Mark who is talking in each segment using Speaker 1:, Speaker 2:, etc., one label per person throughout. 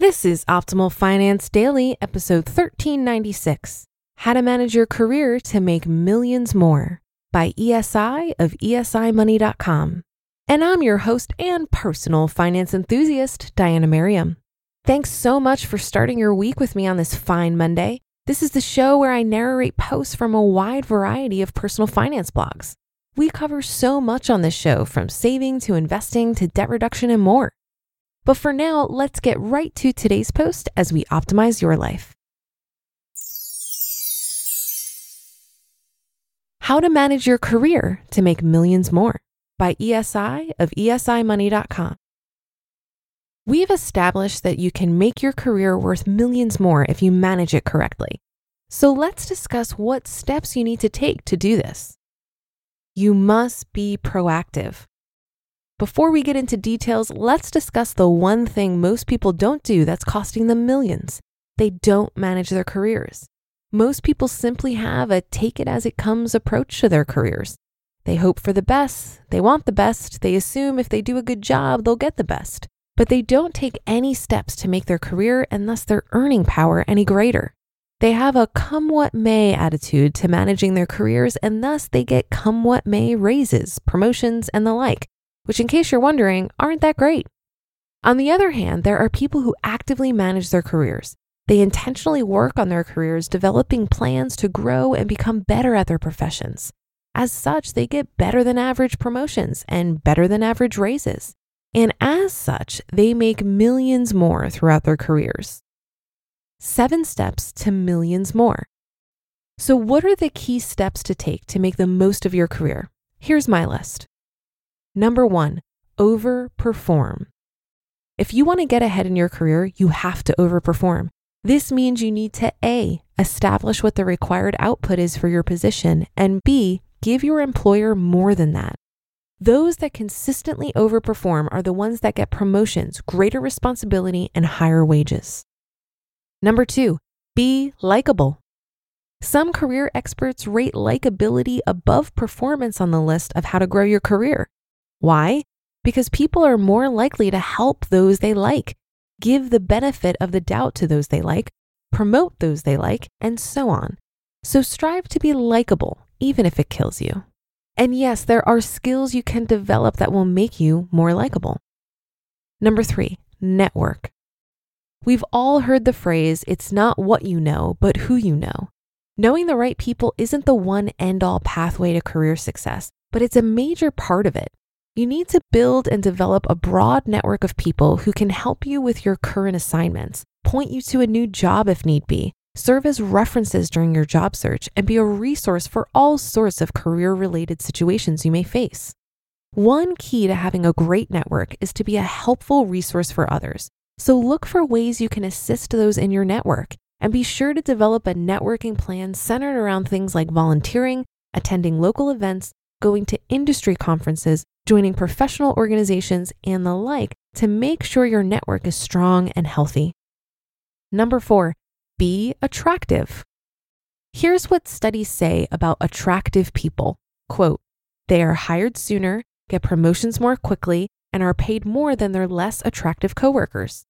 Speaker 1: This is Optimal Finance Daily, episode 1396 How to Manage Your Career to Make Millions More by ESI of ESIMoney.com. And I'm your host and personal finance enthusiast, Diana Merriam. Thanks so much for starting your week with me on this fine Monday. This is the show where I narrate posts from a wide variety of personal finance blogs. We cover so much on this show, from saving to investing to debt reduction and more. But for now, let's get right to today's post as we optimize your life. How to manage your career to make millions more by ESI of ESIMoney.com. We've established that you can make your career worth millions more if you manage it correctly. So let's discuss what steps you need to take to do this. You must be proactive. Before we get into details, let's discuss the one thing most people don't do that's costing them millions. They don't manage their careers. Most people simply have a take it as it comes approach to their careers. They hope for the best, they want the best, they assume if they do a good job, they'll get the best. But they don't take any steps to make their career and thus their earning power any greater. They have a come what may attitude to managing their careers, and thus they get come what may raises, promotions, and the like which, in case you're wondering, aren't that great. On the other hand, there are people who actively manage their careers. They intentionally work on their careers, developing plans to grow and become better at their professions. As such, they get better than average promotions and better than average raises. And as such, they make millions more throughout their careers. Seven steps to millions more. So, what are the key steps to take to make the most of your career? Here's my list. Number one, overperform. If you want to get ahead in your career, you have to overperform. This means you need to A, establish what the required output is for your position, and B, give your employer more than that. Those that consistently overperform are the ones that get promotions, greater responsibility, and higher wages. Number two, be likable. Some career experts rate likability above performance on the list of how to grow your career. Why? Because people are more likely to help those they like, give the benefit of the doubt to those they like, promote those they like, and so on. So strive to be likable, even if it kills you. And yes, there are skills you can develop that will make you more likable. Number three, network. We've all heard the phrase, it's not what you know, but who you know. Knowing the right people isn't the one end all pathway to career success, but it's a major part of it. You need to build and develop a broad network of people who can help you with your current assignments, point you to a new job if need be, serve as references during your job search, and be a resource for all sorts of career related situations you may face. One key to having a great network is to be a helpful resource for others. So look for ways you can assist those in your network and be sure to develop a networking plan centered around things like volunteering, attending local events, going to industry conferences, joining professional organizations, and the like to make sure your network is strong and healthy. Number four, be attractive. Here's what studies say about attractive people quote, they are hired sooner, get promotions more quickly, and are paid more than their less attractive coworkers.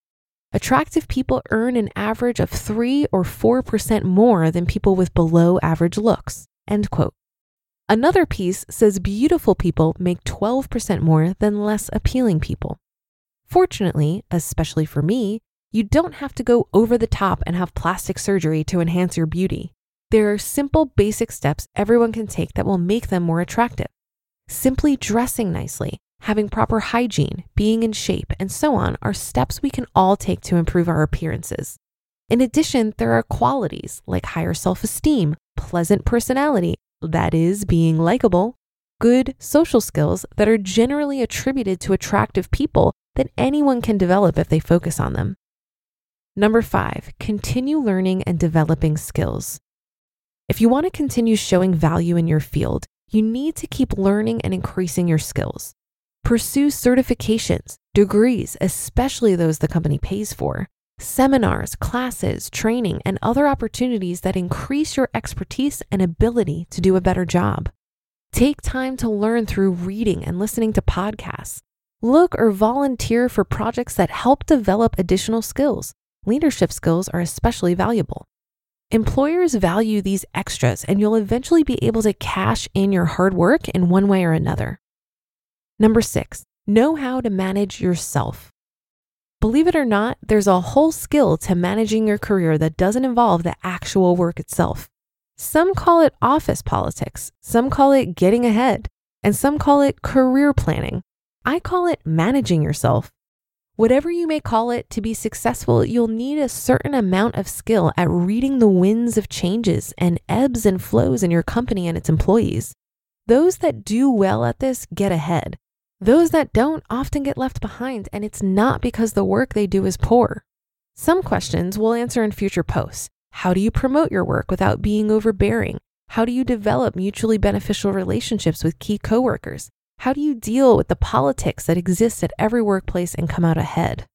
Speaker 1: Attractive people earn an average of 3 or 4% more than people with below average looks. End quote. Another piece says beautiful people make 12% more than less appealing people. Fortunately, especially for me, you don't have to go over the top and have plastic surgery to enhance your beauty. There are simple, basic steps everyone can take that will make them more attractive. Simply dressing nicely, having proper hygiene, being in shape, and so on are steps we can all take to improve our appearances. In addition, there are qualities like higher self esteem, pleasant personality, that is, being likable, good social skills that are generally attributed to attractive people that anyone can develop if they focus on them. Number five, continue learning and developing skills. If you want to continue showing value in your field, you need to keep learning and increasing your skills. Pursue certifications, degrees, especially those the company pays for, seminars, classes, training, and other opportunities that increase your expertise and ability to do a better job. Take time to learn through reading and listening to podcasts. Look or volunteer for projects that help develop additional skills. Leadership skills are especially valuable. Employers value these extras, and you'll eventually be able to cash in your hard work in one way or another. Number six, know how to manage yourself. Believe it or not, there's a whole skill to managing your career that doesn't involve the actual work itself. Some call it office politics, some call it getting ahead, and some call it career planning. I call it managing yourself. Whatever you may call it, to be successful, you'll need a certain amount of skill at reading the winds of changes and ebbs and flows in your company and its employees. Those that do well at this get ahead. Those that don't often get left behind, and it's not because the work they do is poor. Some questions we'll answer in future posts. How do you promote your work without being overbearing? How do you develop mutually beneficial relationships with key coworkers? How do you deal with the politics that exist at every workplace and come out ahead?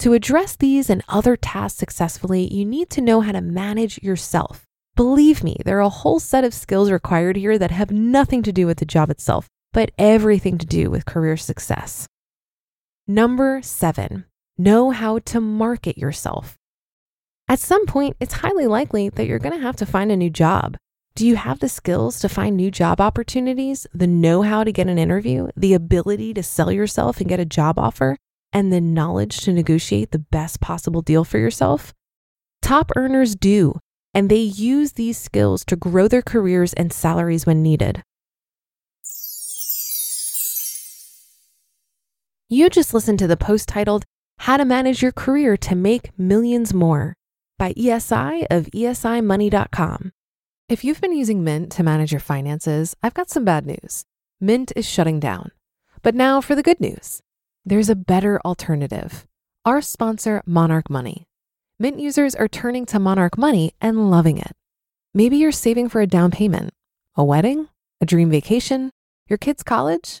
Speaker 1: To address these and other tasks successfully, you need to know how to manage yourself. Believe me, there are a whole set of skills required here that have nothing to do with the job itself, but everything to do with career success. Number seven, know how to market yourself. At some point, it's highly likely that you're going to have to find a new job. Do you have the skills to find new job opportunities, the know how to get an interview, the ability to sell yourself and get a job offer, and the knowledge to negotiate the best possible deal for yourself? Top earners do, and they use these skills to grow their careers and salaries when needed. You just listened to the post titled How to Manage Your Career to Make Millions More by ESI of esimoney.com. If you've been using Mint to manage your finances, I've got some bad news. Mint is shutting down. But now for the good news there's a better alternative. Our sponsor, Monarch Money. Mint users are turning to Monarch Money and loving it. Maybe you're saving for a down payment, a wedding, a dream vacation, your kids' college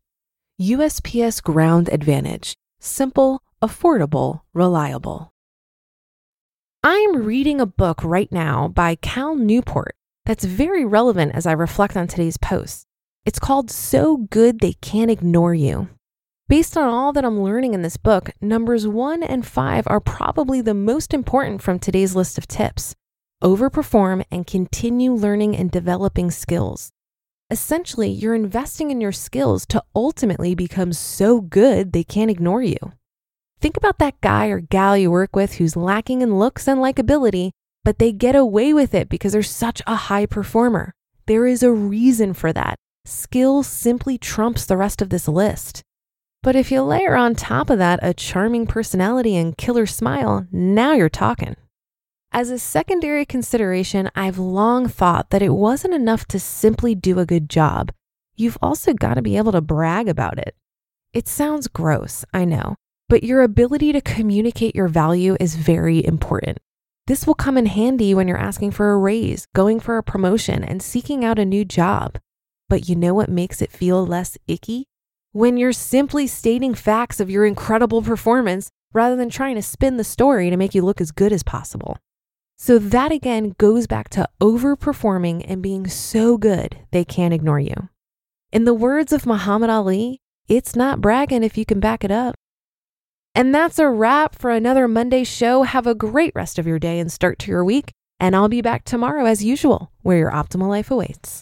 Speaker 1: USPS Ground Advantage. Simple, affordable, reliable. I'm reading a book right now by Cal Newport that's very relevant as I reflect on today's post. It's called So Good They Can't Ignore You. Based on all that I'm learning in this book, numbers one and five are probably the most important from today's list of tips. Overperform and continue learning and developing skills. Essentially, you're investing in your skills to ultimately become so good they can't ignore you. Think about that guy or gal you work with who's lacking in looks and likability, but they get away with it because they're such a high performer. There is a reason for that. Skill simply trumps the rest of this list. But if you layer on top of that a charming personality and killer smile, now you're talking. As a secondary consideration, I've long thought that it wasn't enough to simply do a good job. You've also got to be able to brag about it. It sounds gross, I know, but your ability to communicate your value is very important. This will come in handy when you're asking for a raise, going for a promotion, and seeking out a new job. But you know what makes it feel less icky? when you're simply stating facts of your incredible performance rather than trying to spin the story to make you look as good as possible. So, that again goes back to overperforming and being so good they can't ignore you. In the words of Muhammad Ali, it's not bragging if you can back it up. And that's a wrap for another Monday show. Have a great rest of your day and start to your week. And I'll be back tomorrow as usual, where your optimal life awaits.